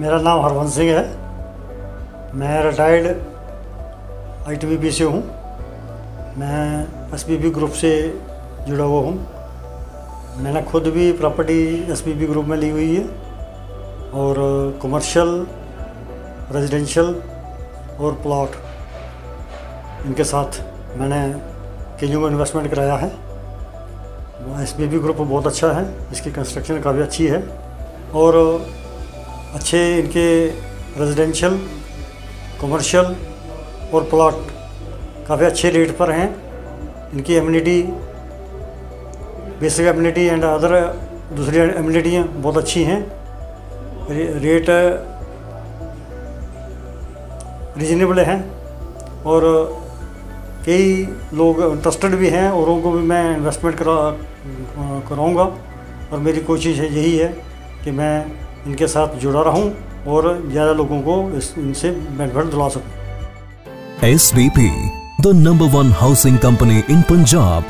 मेरा नाम हरवंश सिंह है। मैं रिटायर्ड आई से हूँ। मैं एसबीबी ग्रुप से जुड़ा हुआ हूँ। मैंने खुद भी प्रॉपर्टी एस ग्रुप में ली हुई है और कमर्शियल रेजिडेंशियल और प्लॉट इनके साथ मैंने के में इन्वेस्टमेंट कराया है। एस ग्रुप बहुत अच्छा है। इसकी कंस्ट्रक्शन काफ़ी अच्छी है। और अच्छे इनके रेजिडेंशियल कमर्शियल और प्लॉट काफ़ी अच्छे रेट पर हैं। इनकी immunity basic immunity and other दूसरी एम्यूनिटियाँ बहुत अच्छी हैं। रेट रिजनेबल हैं और कई लोग इंटरेस्टेड भी हैं और उनको भी मैं इन्वेस्टमेंट करा कराऊँगा। और मेरी कोशिश यही है कि मैं इनके साथ जुड़ा रहूँ और ज़्यादा लोगों को इनसे बेनिफिट दिला सकूँ। As the number one housing company in Punjab